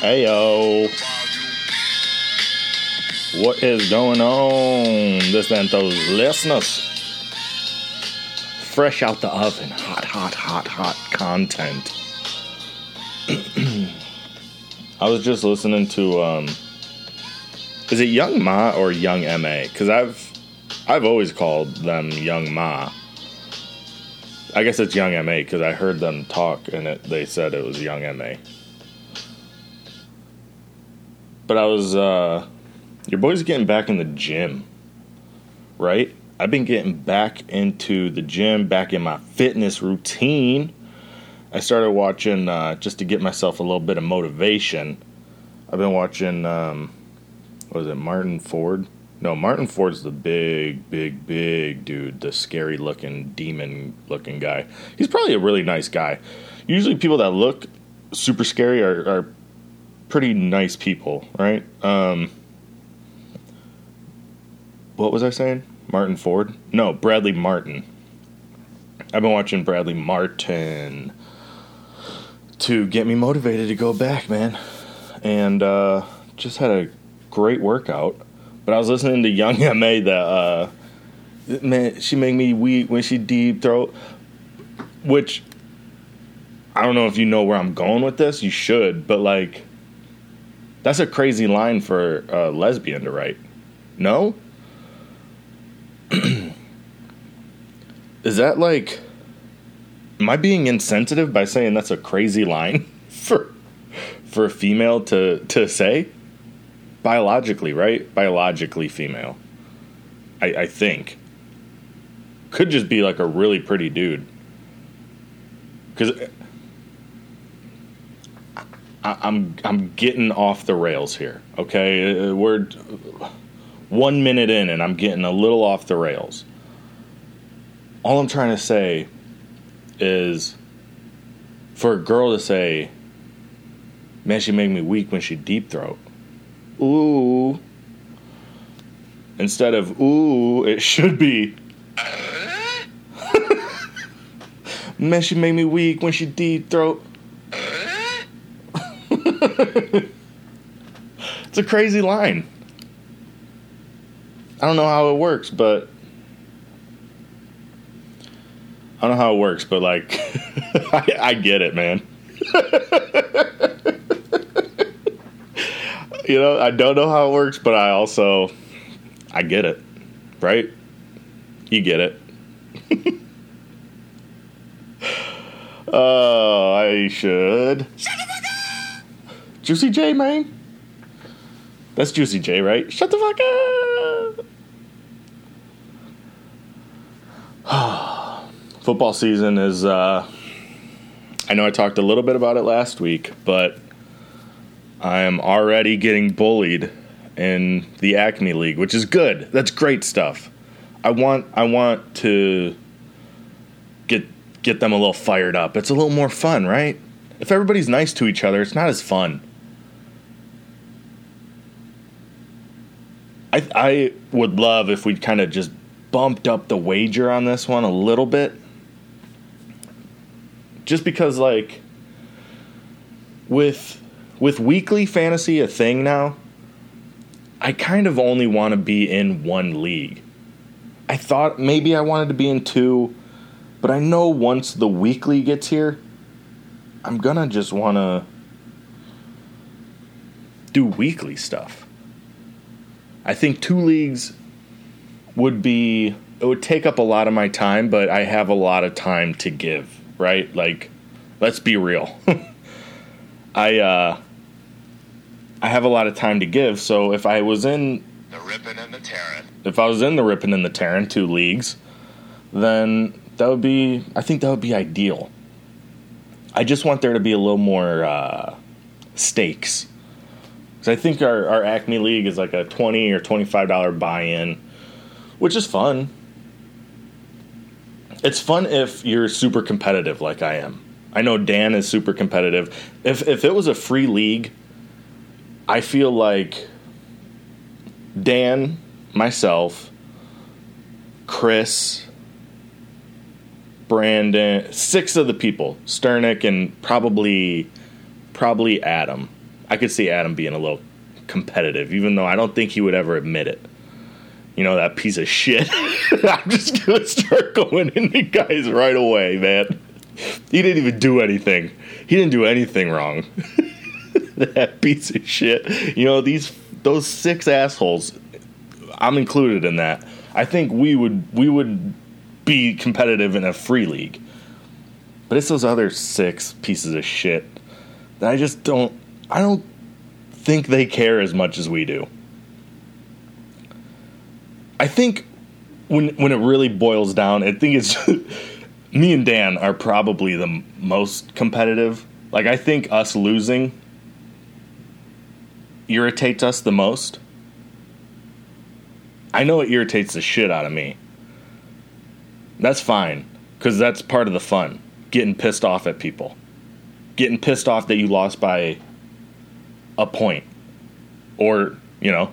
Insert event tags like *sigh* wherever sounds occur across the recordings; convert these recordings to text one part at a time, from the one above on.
Heyo. What is going on? This and those listeners. Fresh out the oven. Hot, hot, hot, hot content. *clears throat* I was just listening to um is it Young Ma or Young MA? Because I've I've always called them Young Ma. I guess it's Young MA because I heard them talk and it, they said it was Young MA. But I was, uh, your boy's getting back in the gym, right? I've been getting back into the gym, back in my fitness routine. I started watching uh, just to get myself a little bit of motivation. I've been watching, um, what is it, Martyn Ford? No, Martyn Ford's the big, big, big dude, the scary looking, demon looking guy. He's probably a really nice guy. Usually, people that look super scary are, are pretty nice people, right? Um, what was I saying? Martyn Ford? No, Bradley Martin. I've been watching Bradley Martin to get me motivated to go back, man. And uh, just had a great workout. But I was listening to Young *laughs* Ma that uh, man, she made me weak when she deep throat, which I don't know if you know where I'm going with this. You should, but like that's a crazy line for a lesbian to write. No? *clears throat* Is that like. Am I being insensitive by saying that's a crazy line *laughs* for for a female to, to say? Biologically, right? Biologically female. I, I think. Could just be like a really pretty dude. Because I, I'm I'm getting off the rails here. Okay, Uh, we're one minute in, and I'm getting a little off the rails. All I'm trying to say is, for a girl to say, "Man, she made me weak when she deep throat," ooh. Instead of ooh, it should be. *laughs* Man, she made me weak when she deep throat. *laughs* it's a crazy line. I don't know how it works, but I don't know how it works, but like *laughs* I, I get it, man. *laughs* you know, I don't know how it works, but I also I get it, right? You get it. Oh, I should. Juicy J, man. That's Juicy J, right? Shut the fuck up. *sighs* Football season is. Uh, I know I talked a little bit about it last week, but I am already getting bullied in the Acme League, which is good. That's great stuff. I want. I want to get get them a little fired up. It's a little more fun, right? If everybody's nice to each other, it's not as fun. I I would love if we kind of just bumped up the wager on this one a little bit. Just because like with with weekly fantasy a thing now, I kind of only want to be in one league. I thought maybe I wanted to be in two, but I know once the weekly gets here, I'm gonna just wanna do weekly stuff. I think two leagues would be it would take up a lot of my time, but I have a lot of time to give, right? Like let's be real. *laughs* I uh I have a lot of time to give, so if I was in The ripping and the tearing. if I was in the ripping and the tearing two leagues, then that would be I think that would be ideal. I just want there to be a little more uh, stakes. Because I think our, our Acme League is like a twenty or twenty five dollar buy in, which is fun. It's fun if you're super competitive like I am. I know Dan is super competitive. If if it was a free league, I feel like Dan, myself, Chris, Brandon, six of the people, Sternick and probably probably Adam. I could see Adam being a little competitive, even though I don't think he would ever admit it. You know, that piece of shit. *laughs* I'm just gonna start going into guys right away, man. He didn't even do anything. He didn't do anything wrong. *laughs* that piece of shit. You know, these those six assholes, I'm included in that. I think we would we would be competitive in a free league. But it's those other six pieces of shit that I just don't I don't think they care as much as we do. I think when when it really boils down, I think it's *laughs* me and Dan are probably the most competitive. Like I think us losing irritates us the most. I know it irritates the shit out of me. That's fine cuz that's part of the fun, getting pissed off at people. Getting pissed off that you lost by a point. Or, you know,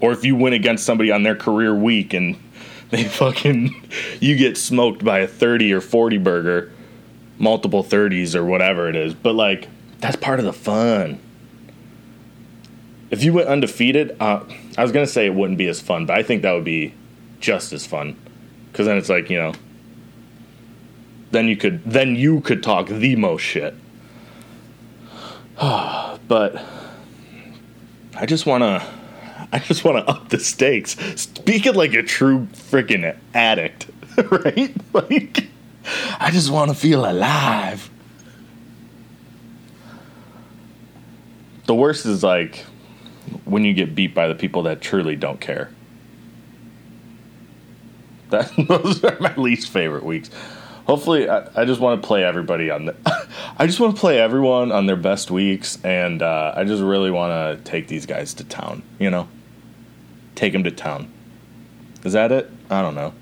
or if you win against somebody on their career week and *laughs* they fucking you get smoked by a 30 or 40 burger multiple 30s or whatever it is. But like that's part of the fun. If you went undefeated uh, i was gonna say it wouldn't be as fun but i think that would be just as fun. Because then it's like you know then you could then you could talk the most shit *sighs* *sighs* but i just want to I just want to up the stakes. Speaking like a true freaking addict, *laughs* right? Like, I just want to feel alive. The worst is like when you get beat by the people that truly don't care. That *laughs* those are my least favorite weeks. Hopefully, I, I just want to play everybody on the. *laughs* I just want to play everyone on their best weeks, and uh, I just really want to take these guys to town. You know take them to town. Is that it? I don't know.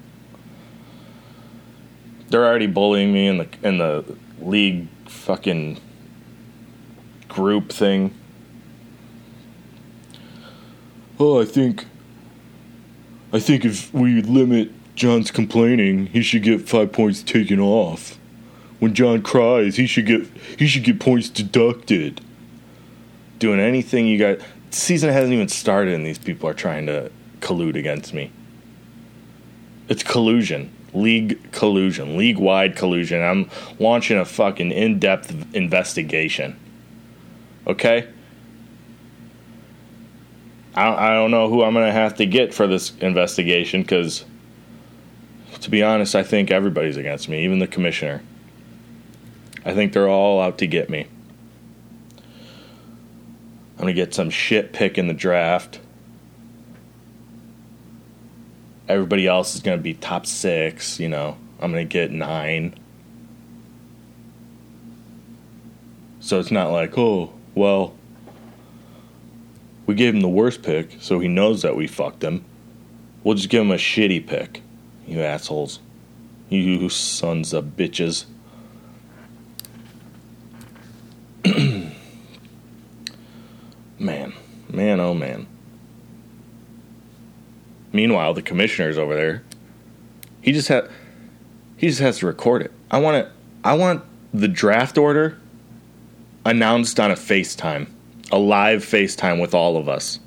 They're already bullying me in the in the league fucking group thing. Oh, I think I think if we limit John's complaining, he should get 5 points taken off. When John cries, he should get he should get points deducted. Doing anything you got season hasn't even started and these people are trying to collude against me. It's collusion. League collusion. League wide collusion. I'm launching a fucking in depth investigation. Okay? I, I don't know who I'm going to have to get for this investigation because, to be honest, I think everybody's against me, even the commissioner. I think they're all out to get me. I'm going to get some shit pick in the draft. Everybody else is going to be top six, you know. I'm going to get nine. So it's not like, oh, well, we gave him the worst pick, so he knows that we fucked him. We'll just give him a shitty pick, you assholes. You sons of bitches. *clears throat* Man, man, oh man. Meanwhile, the commissioner's over there. He just had he just has to record it. I want it. I want the draft order announced on a FaceTime, a live FaceTime with all of us.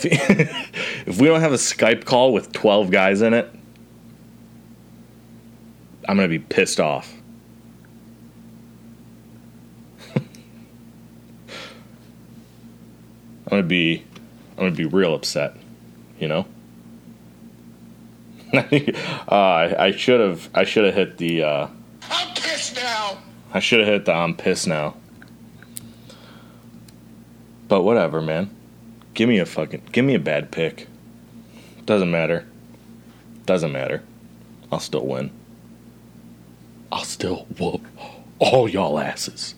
*laughs* if we don't have a Skype call with 12 guys in it, I'm going to be pissed off. *laughs* I'm gonna be I'm gonna be real upset, you know. *laughs* uh, I should have I should have hit the. Uh, I'm pissed now. I should have hit the I'm pissed now. But whatever, man. Give me a fucking give me a bad pick. Doesn't matter. Doesn't matter. I'll still win. I'll still whoop all y'all asses.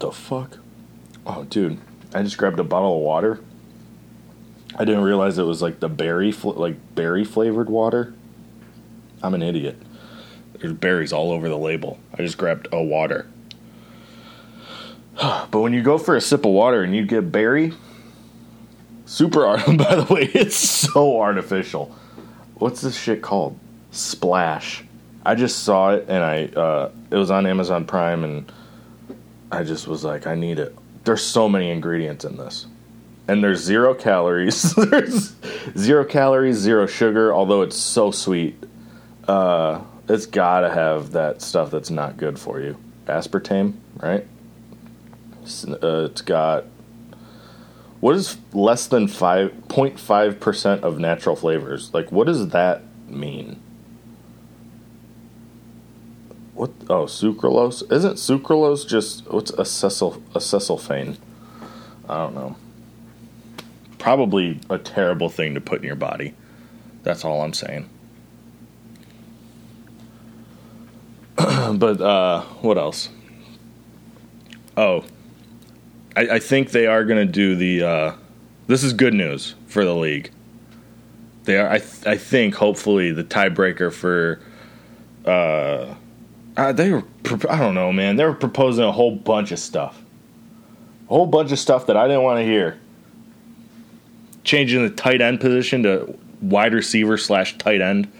the fuck? Oh, dude, I just grabbed a bottle of water. I didn't realize it was like the berry, fl- like berry flavored water. I'm an idiot. There's berries all over the label. I just grabbed a water. *gasps* but when you go for a sip of water and you get berry, super art. *laughs* By the way, it's so artificial. What's this shit called? Splash. I just saw it and I uh, it was on Amazon Prime and I just was like, I need it. There's so many ingredients in this. And there's zero calories. *laughs* there's zero calories, zero sugar, although it's so sweet. Uh, it's gotta have that stuff that's not good for you. Aspartame, right? Uh, it's got what is less than 5.5 percent of natural flavors? Like, what does that mean? What? Oh, sucralose. Isn't sucralose just what's acetylphane? I don't know. Probably a terrible thing to put in your body. That's all I'm saying. *clears throat* but uh, what else? Oh, I, I think they are going to do the. Uh, this is good news for the league. They are. I, th- I think hopefully the tiebreaker for. Uh, uh, they were. I don't know, man. They were proposing a whole bunch of stuff. A whole bunch of stuff that I didn't want to hear. Changing the tight end position to wide receiver slash tight end.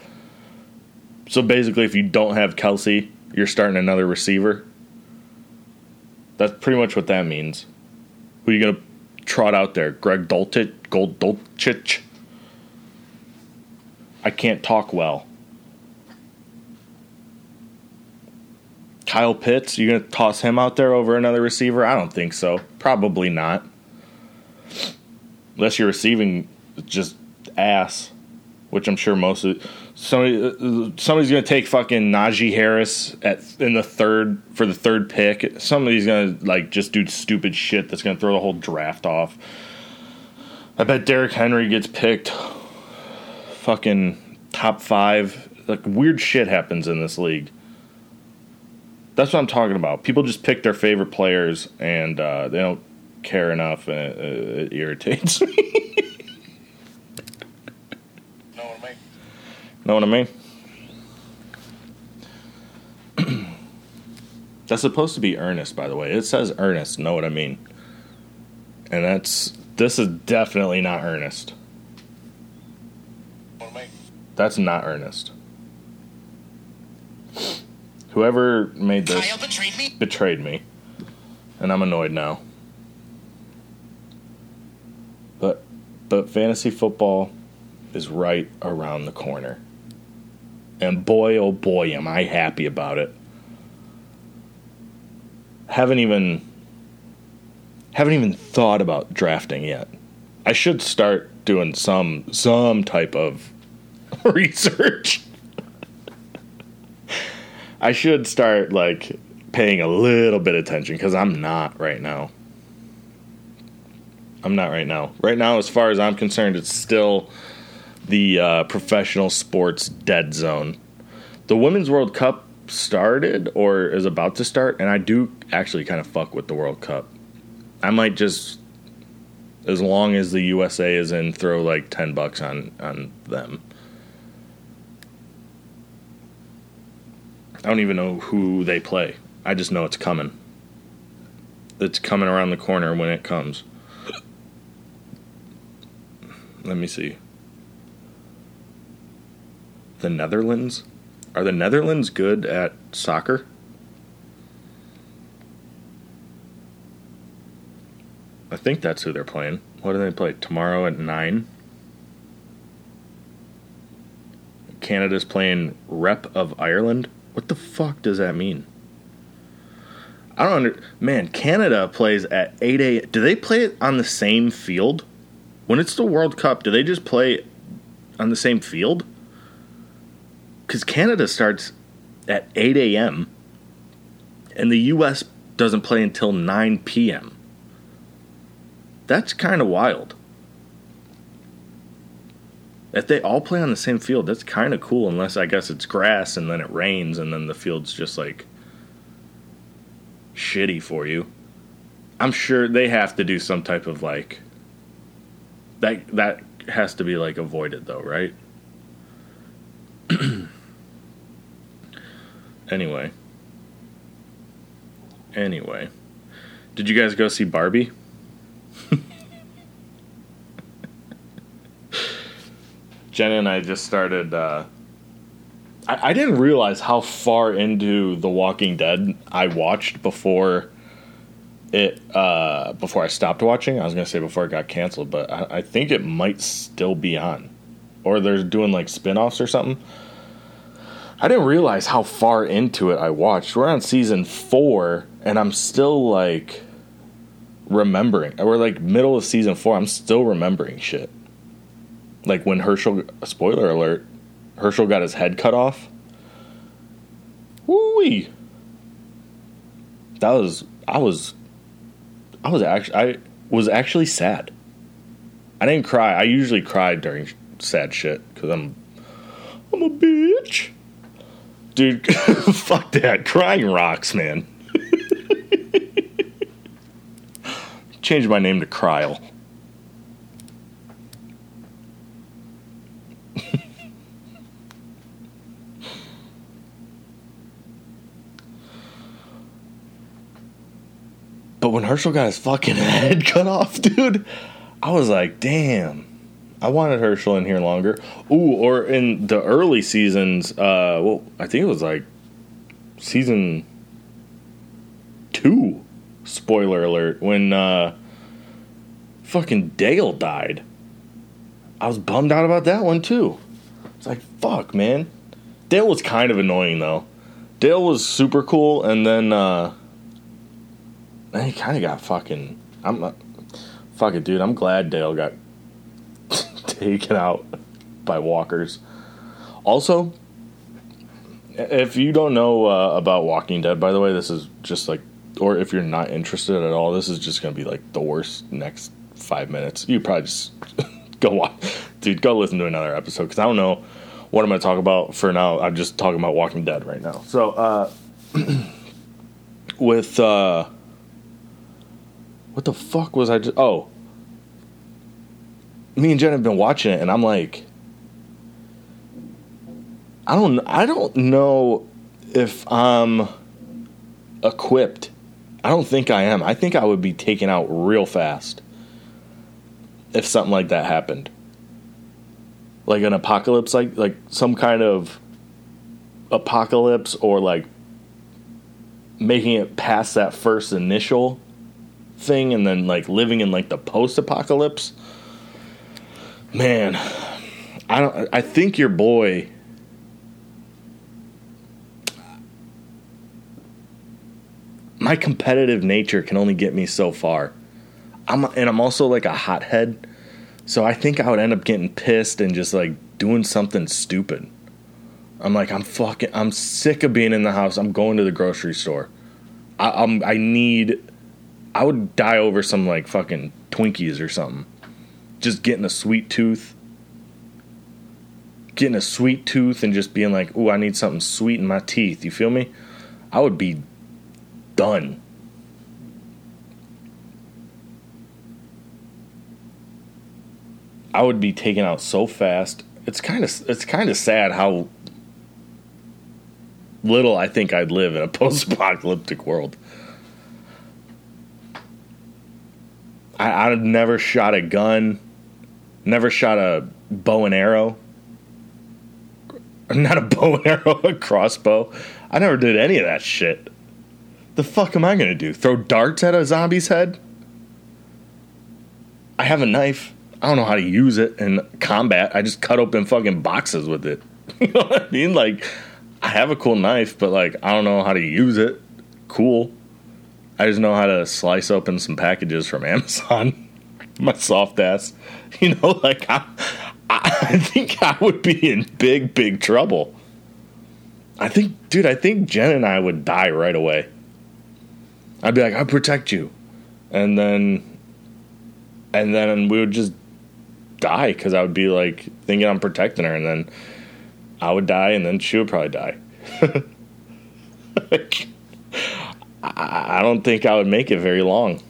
So basically, if you don't have Kelce, you're starting another receiver. That's pretty much what that means. Who are you going to trot out there? Greg Dulcich? Gold Dulcich? I can't talk well. Kyle Pitts, you going to toss him out there over another receiver? I don't think so. Probably not. Unless you're receiving just ass, which I'm sure most of somebody uh, somebody's gonna take fucking Najee Harris at in the third for the third pick. Somebody's gonna like just do stupid shit that's gonna throw the whole draft off. I bet Derrick Henry gets picked. Fucking top five. Like weird shit happens in this league. That's what I'm talking about. People just pick their favorite players and uh, they don't care enough, and it, it irritates *laughs* me. Know what I mean? *clears throat* that's supposed to be earnest, by the way. It says earnest. Know what I mean? And that's this is definitely not earnest. That's not earnest. Whoever made this betrayed me. betrayed me, and I'm annoyed now. But but fantasy football is right around the corner. And boy, oh boy, am I happy about it. Haven't even haven't even thought about drafting yet. I should start doing some some type of *laughs* research. I should start like paying a little bit of attention because I'm not right now. I'm not right now. Right now, as far as I'm concerned, it's still the uh, professional sports dead zone. The Women's World Cup started or is about to start, and I do actually kind of fuck with the World Cup. I might just, as long as the USA is in, throw like ten bucks on on them. I don't even know who they play. I just know it's coming. It's coming around the corner when it comes. Let me see the Netherlands. Are the Netherlands good at soccer? I think that's who they're playing. What do they play? Tomorrow at 9? Canada's playing Rep of Ireland? What the fuck does that mean? I don't under man, Canada plays at 8 a. Do they play it on the same field? When it's the World Cup, do they just play on the same field? Because Canada starts at 8 a.m. and the U.S. doesn't play until 9 p.m. That's kind of wild. If they all play on the same field, that's kind of cool, unless I guess it's grass and then it rains and then the field's just like shitty for you. I'm sure they have to do some type of like that that has to be like avoided though, right? *clears throat* Anyway. Anyway. Did you guys go see Barbie? *laughs* Jenna and I just started uh, I, I didn't realize how far into The Walking Dead I watched before it uh before I stopped watching. I was gonna say before it got canceled, but I, I think it might still be on. Or they're doing like spin-offs or something. I didn't realize how far into it I watched. We're on season four, and I'm still like remembering. We're like middle of season four. I'm still remembering shit. Like when Hershel, spoiler alert, Hershel got his head cut off. Woo That was I was I was actually I was actually sad. I didn't cry. I usually cry during sad shit because I'm I'm a bitch. Dude, *laughs* fuck that. Crying rocks, man. *laughs* Change my name to Kryl. *laughs* but when Hershel got his fucking head cut off, dude, I was like, damn. I wanted Hershel in here longer. Ooh, or in the early seasons, uh, well, I think it was like season two. Spoiler alert: when uh, fucking Dale died, I was bummed out about that one too. It's like fuck, man. Dale was kind of annoying though. Dale was super cool, and then uh, he kind of got fucking. I'm not. Fuck it, dude. I'm glad Dale got *laughs* taken out by walkers. Also, if you don't know uh, about Walking Dead, by the way, this is just like, or if you're not interested at all, this is just going to be like the worst next five minutes. You probably just *laughs* go watch, dude, go listen to another episode because I don't know what I'm going to talk about for now. I'm just talking about Walking Dead right now. So, uh, *clears throat* with, uh, what the fuck was I just, oh, me and Jen have been watching it, and I'm like, I don't, I don't know if I'm equipped. I don't think I am. I think I would be taken out real fast if something like that happened. Like an apocalypse, like like some kind of apocalypse, or like making it past that first initial thing, and then like living in like the post-apocalypse man, I don't. I think your boy. My competitive nature can only get me so far. I'm and I'm also like a hothead, so I think I would end up getting pissed and just like doing something stupid. I'm like I'm fucking I'm sick of being in the house. I'm going to the grocery store. I, I'm I need. I would die over some like fucking Twinkies or something just getting a sweet tooth getting a sweet tooth and just being like, "Ooh, I need something sweet in my teeth." You feel me? I would be done. I would be taken out so fast. It's kind of it's kind of sad how little I think I'd live in a *laughs* post-apocalyptic world. I, I've never shot a gun. Never shot a bow and arrow. *laughs* Not a bow and arrow, a crossbow. I never did any of that shit. The fuck am I gonna do? Throw darts at a zombie's head? I have a knife. I don't know how to use it in combat. I just cut open fucking boxes with it. *laughs* you know what I mean? Like, I have a cool knife, but like, I don't know how to use it. Cool. I just know how to slice open some packages from *laughs* Amazon. *laughs* My soft ass. *laughs* You know, like I, I think I would be in big, big trouble. I think, dude, I think Jen and I would die right away. I'd be like, I protect you, and then, and then we would just die because I would be like thinking I'm protecting her, and then I would die, and then she would probably die. *laughs* like, I, I don't think I would make it very long.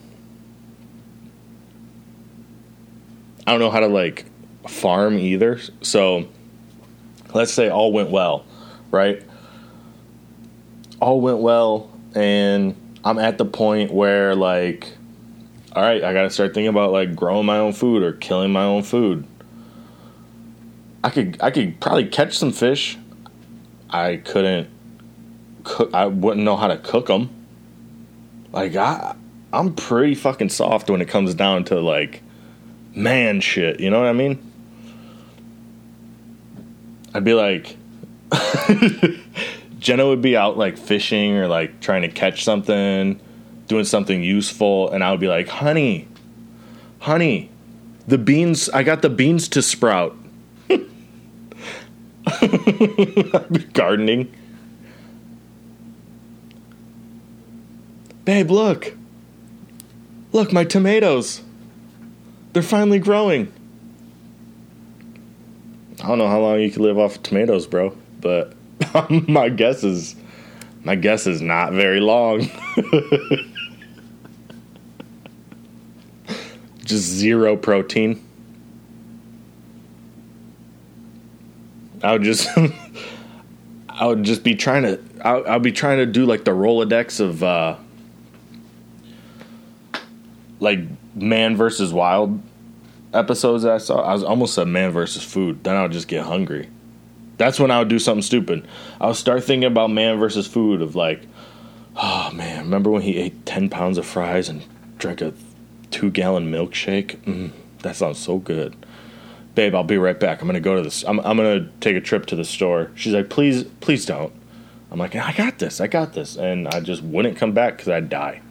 I don't know how to like farm either. So let's say all went well, right? All went well, and I'm at the point where like, all right, I got to start thinking about like growing my own food or killing my own food. I could I could probably catch some fish. I couldn't cook. I wouldn't know how to cook them. Like I, I'm pretty fucking soft when it comes down to like man shit. You know what I mean? I'd be like, *laughs* Jenna would be out like fishing or like trying to catch something, doing something useful, and I would be like, honey, honey, the beans, I got the beans to sprout. *laughs* I'd be gardening. Babe, look. Look, my tomatoes. They're finally growing. I don't know how long you can live off of tomatoes, bro, but *laughs* my guess is my guess is not very long. *laughs* Just zero protein. I would just *laughs* I would just be trying to I I'll be trying to do like the Rolodex of uh like man versus wild episodes that I saw. I was almost said man versus food. Then I would just get hungry. That's when I would do something stupid. I would start thinking about man versus food of like, oh man, remember when he ate 10 pounds of fries and drank a two gallon milkshake? Mm, that sounds so good. Babe, I'll be right back. I'm gonna go to this. I'm, I'm gonna take a trip to the store. She's like, please, please don't. I'm like, I got this. I got this. And I just wouldn't come back because I'd die.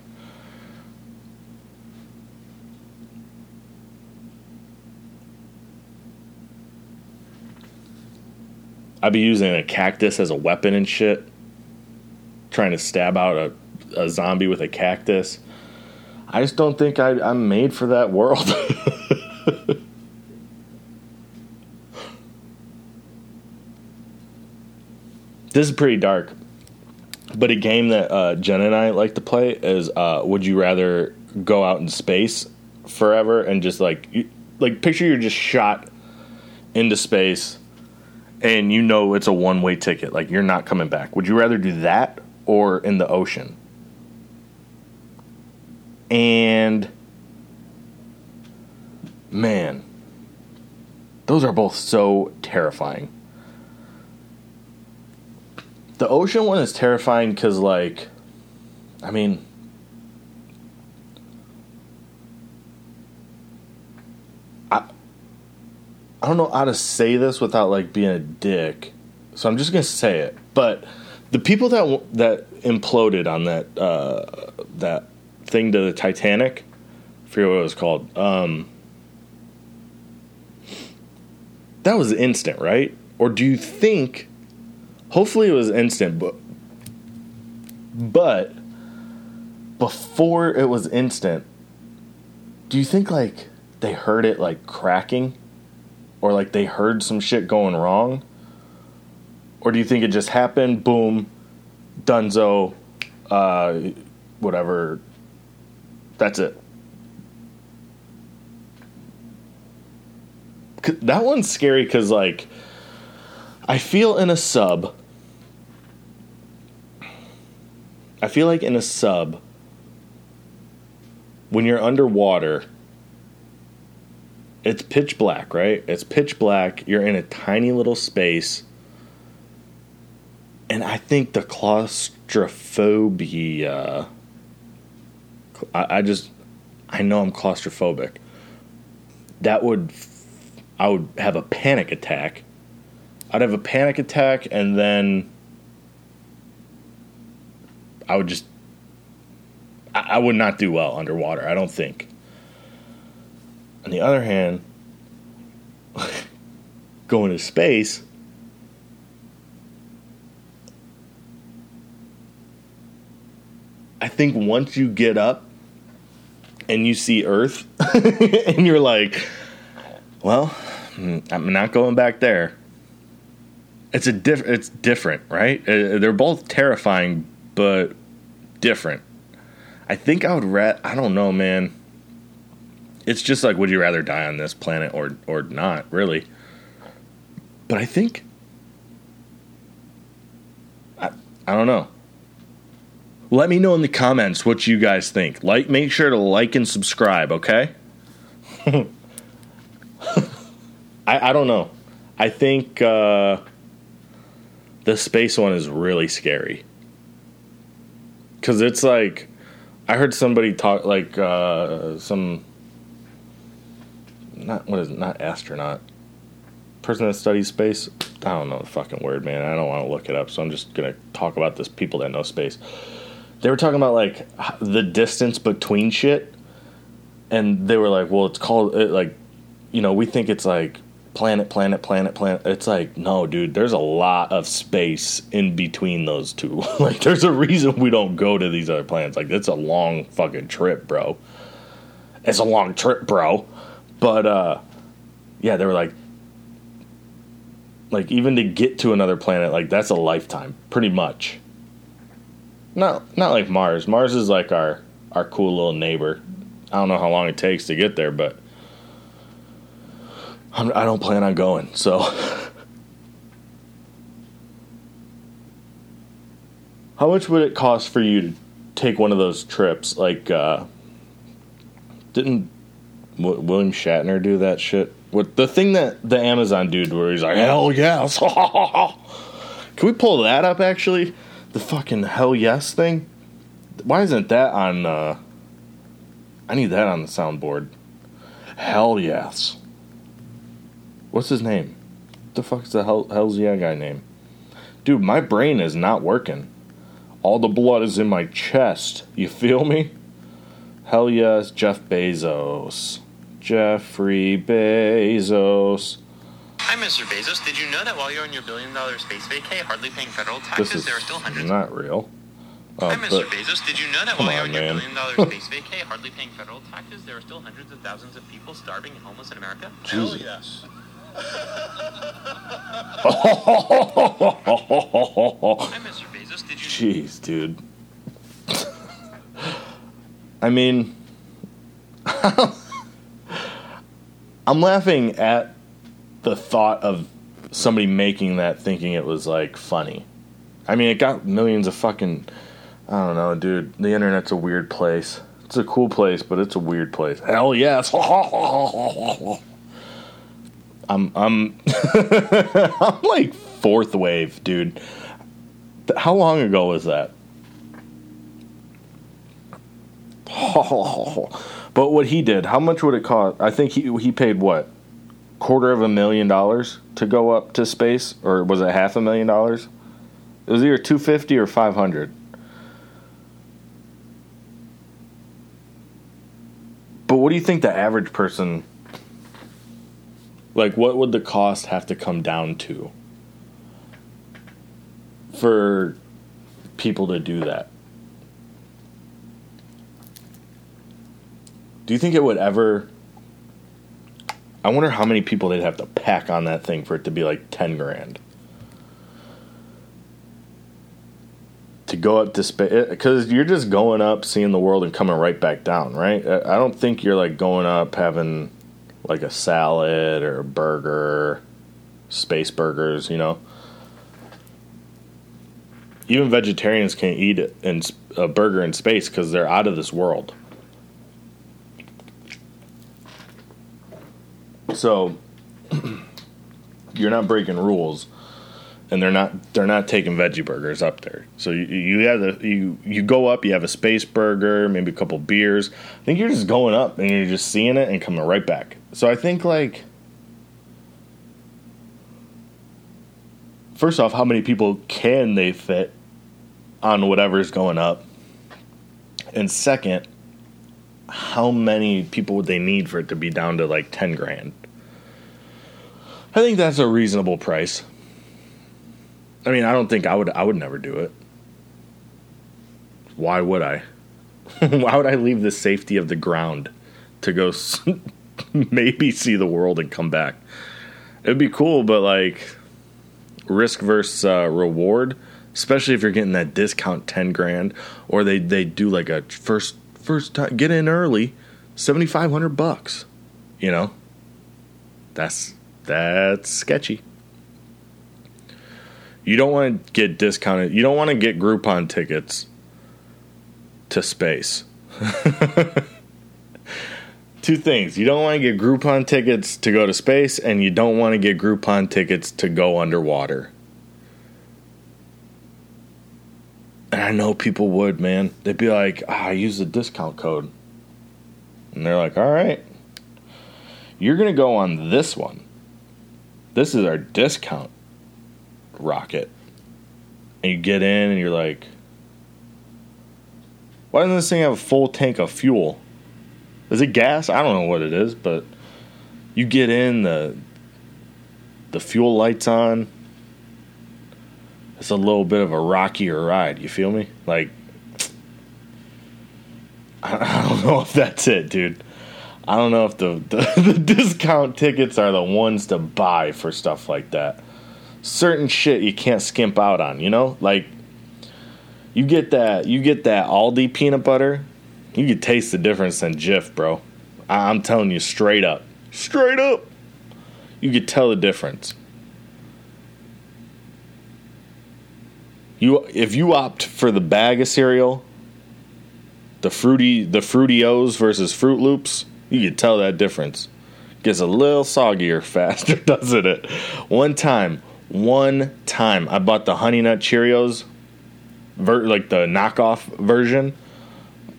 I'd be using a cactus as a weapon and shit. Trying to stab out a, a zombie with a cactus. I just don't think I, I'm made for that world. *laughs* this is pretty dark. But a game that uh, Jen and I like to play is uh, Would you rather go out in space forever and just like, you, like picture you're just shot into space and you know it's a one way ticket. Like you're not coming back. Would you rather do that or in the ocean? And man, those are both so terrifying. The ocean one is terrifying because, like, I mean, I don't know how to say this without like being a dick, so I'm just gonna say it. But the people that that imploded on that uh, that thing to the Titanic, I forget what it was called. Um, that was instant, right? Or do you think? Hopefully, it was instant, but but before it was instant, do you think like they heard it like cracking? Or like they heard some shit going wrong? Or do you think it just happened, boom, dunzo, uh, whatever, that's it? That one's scary because, like, I feel in a sub, I feel like in a sub, when you're underwater, it's pitch black, right? It's pitch black. You're in a tiny little space. And I think the claustrophobia. I, I just. I know I'm claustrophobic. That would. I would have a panic attack. I'd have a panic attack and then. I would just. I, I would not do well underwater, I don't think. On the other hand, *laughs* going to space, I think once you get up and you see Earth, *laughs* and you're like, well, I'm not going back there. It's a diff- It's different, right? Uh, they're both terrifying, but different. I think I would. Ra- I don't know, man it's just like would you rather die on this planet or or not really? But i think i, I don't know. Let me know in the comments what you guys think. Like make sure to like and subscribe okay? *laughs* I, I don't know. I think uh, the space one is really scary. Cause it's like I heard somebody talk like uh, some not what is it, not astronaut person that studies space. I don't know the fucking word, man. I don't want to look it up, so I'm just gonna talk about this people that know space. They were talking about like the distance between shit, and they were like, "Well, it's called it, like, you know, we think it's like planet, planet, planet, planet." It's like, no, dude. There's a lot of space in between those two. *laughs* like, there's a reason we don't go to these other planets. Like, it's a long fucking trip, bro. It's a long trip, bro. But uh, yeah, they were like, like even to get to another planet, like that's a lifetime, pretty much. Not not like Mars. Mars is like our our cool little neighbor. I don't know how long it takes to get there, but I'm, I do not plan on going. So, *laughs* how much would it cost for you to take one of those trips? Like, uh, didn't William Shatner do that shit? What the thing that the Amazon dude where he's like, hell yes. *laughs* Can we pull that up actually? The fucking hell yes thing? Why isn't that on uh I need that on the soundboard. Hell yes. What's his name? What the fuck's the hell hell's yeah guy name? Dude, my brain is not working. All the blood is in my chest. You feel me? Hell yes, Jeff Bezos. Jeffrey Bezos. Hi, Mr. Bezos. Did you know that while you're on your billion dollar space vacay, hardly paying federal taxes, This is there are still hundreds not real. Uh, Hi, Mr. Bezos. Did you know that while you're on, on your man. billion dollar *laughs* space vacay, hardly paying federal taxes, there are still hundreds of thousands of people starving and homeless in America? Jesus. yes. *laughs* Hi, Mr. Bezos. Did you Jeez, dude. *laughs* I mean, I'm laughing at the thought of somebody making that thinking it was like funny. I mean, it got millions of fucking. I don't know, dude. The internet's a weird place. It's a cool place, but it's a weird place. Hell yes. *laughs* I'm I'm *laughs* I'm like fourth wave, dude. How long ago was that? *laughs* but what he did, how much would it cost? I think he he paid what? Quarter of a million dollars to go up to space or was it half a million dollars? It was either 250 or 500. But what do you think the average person like what would the cost have to come down to for people to do that? Do you think it would ever I wonder how many people they'd have to pack on that thing for it to be like 10 grand. To go up to space eh, because you're just going up, seeing the world, and coming right back down, right? I don't think you're like going up having like a salad or a burger, space burgers, you know. Even vegetarians can't eat a burger in space because they're out of this world. So you're not breaking rules, and they're not they're not taking veggie burgers up there. So you you have the you you go up, you have a space burger, maybe a couple beers. I think you're just going up and you're just seeing it and coming right back. So I think like first off, how many people can they fit on whatever's going up? And second, how many people would they need for it to be down to like 10 grand? I think that's a reasonable price. I mean, I don't think I would I would never do it. Why would I? *laughs* Why would I leave the safety of the ground to go *laughs* maybe see the world and come back? It'd be cool, but like risk versus uh, reward, especially if you're getting that discount 10 grand or they they do like a first first time get in early 7500 bucks you know that's that's sketchy you don't want to get discounted you don't want to get groupon tickets to space *laughs* two things you don't want to get groupon tickets to go to space and you don't want to get groupon tickets to go underwater And I know people would, man. They'd be like, ah, I use the discount code. And they're like, all right. You're going to go on this one. This is our discount rocket. And you get in and you're like, why doesn't this thing have a full tank of fuel? Is it gas? I don't know what it is, but you get in the the fuel lights on. It's a little bit of a rockier ride. You feel me? Like *laughs* I don't know if that's it, dude. I don't know if the, the, *laughs* the discount tickets are the ones to buy for stuff like that. Certain shit you can't skimp out on, you know? Like you get that you get that Aldi peanut butter, you can taste the difference in Jif, bro. I'm telling you straight up. Straight up. You could tell the difference. You if you opt for the bag of cereal, the fruity the fruity O's versus Froot Loops, you can tell that difference. Gets a little soggier *laughs* faster, *laughs* doesn't it? One time, one time, I bought the Honey Nut Cheerios, ver- like the knockoff version.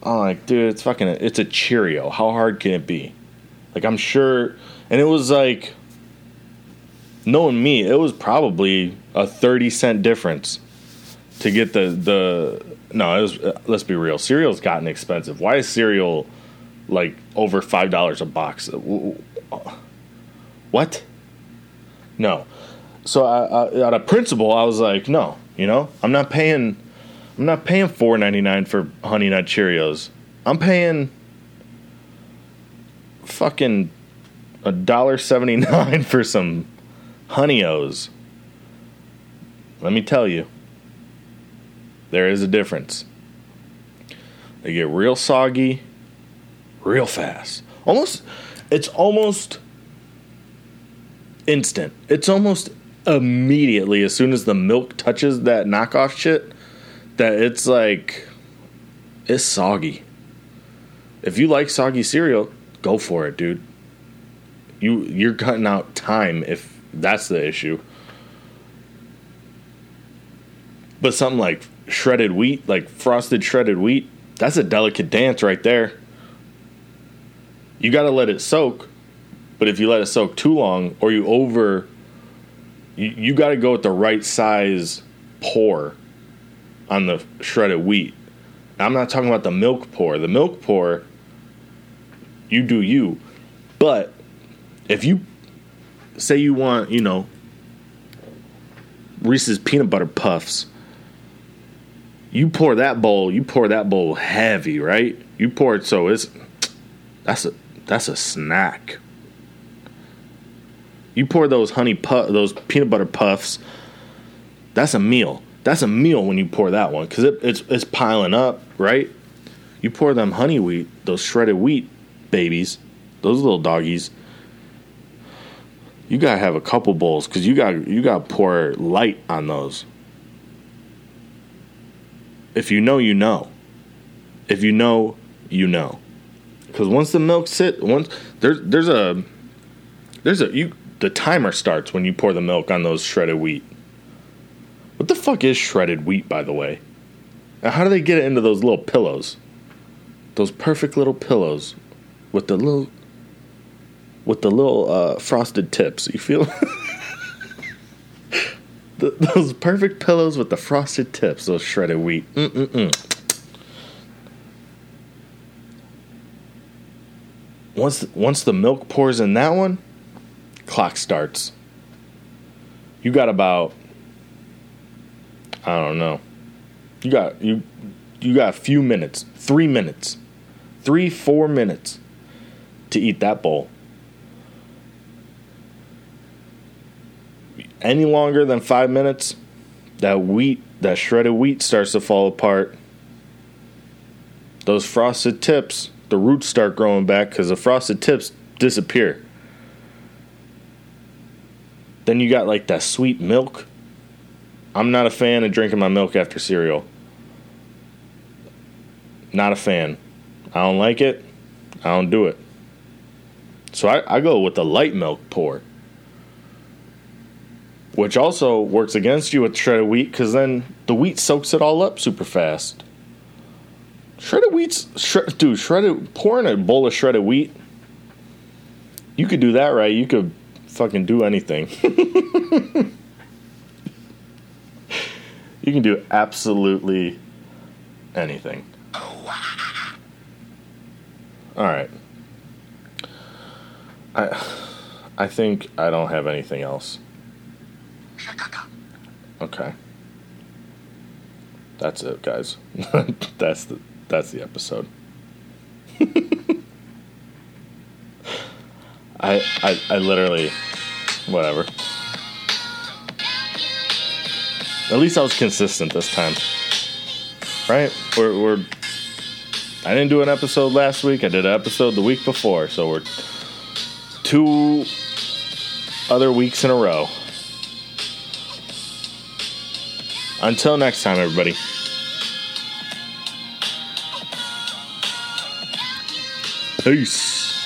I'm like, dude, it's fucking, it's a Cheerio. How hard can it be? Like, I'm sure, and it was like, knowing me, it was probably a 30 cent difference to get the the no. It was uh, let's be real. Cereal's gotten expensive. Why is cereal like over five dollars a box? What? No. So I, I, out of principle, I was like, no. You know, I'm not paying. I'm not paying four ninety nine for Honey Nut Cheerios. I'm paying fucking a dollar seventy nine *laughs* for some Honey O's. Let me tell you, there is a difference. They get real soggy, real fast. Almost, it's almost instant. It's almost immediately as soon as the milk touches that knockoff shit that it's like it's soggy. If you like soggy cereal, go for it, dude. You you're cutting out time if that's the issue. But something like shredded wheat, like frosted shredded wheat, that's a delicate dance right there. You got to let it soak, but if you let it soak too long or you over you, you got to go with the right size pour on the shredded wheat. I'm not talking about the milk pour. The milk pour you do you. But if you say you want, you know, Reese's peanut butter puffs, you pour that bowl, you pour that bowl heavy, right? You pour it so it's that's a that's a snack. You pour those honey puff, those peanut butter puffs. That's a meal. That's a meal when you pour that one because it, it's it's piling up, right? You pour them honey wheat, those shredded wheat babies, those little doggies. You gotta have a couple bowls because you got you got to pour light on those. If you know, you know. If you know, you know. Because once the milk sit, once there's there's a there's a you the timer starts when you pour the milk on those shredded wheat. What the fuck is shredded wheat, by the way? And how do they get it into those little pillows? Those perfect little pillows with the little with the little uh, frosted tips. You feel *laughs* the, those perfect pillows with the frosted tips. Those shredded wheat. Mm-mm-mm. Once once the milk pours in that one, clock starts. You got about I don't know. You got you you got a few minutes, 3 minutes. 3 4 minutes to eat that bowl. Any longer than 5 minutes, that wheat, that shredded wheat starts to fall apart. Those frosted tips, the roots start growing back cuz the frosted tips disappear. Then you got like that sweet milk. I'm not a fan of drinking my milk after cereal. Not a fan. I don't like it. I don't do it. So I, I go with the light milk pour. which also works against you with shredded wheat because then the wheat soaks it all up super fast. Shredded wheat's shred, dude. Shredded pouring a bowl of shredded wheat. You could do that right. You could fucking do anything. *laughs* you can do absolutely anything. All right. I I think I don't have anything else. Okay. That's it, guys. *laughs* that's the that's the episode. I, I I literally whatever. At least I was consistent this time. Right? We're, we're I didn't do an episode last week. I did an episode the week before, so we're two other weeks in a row. Until next time, everybody. Peace.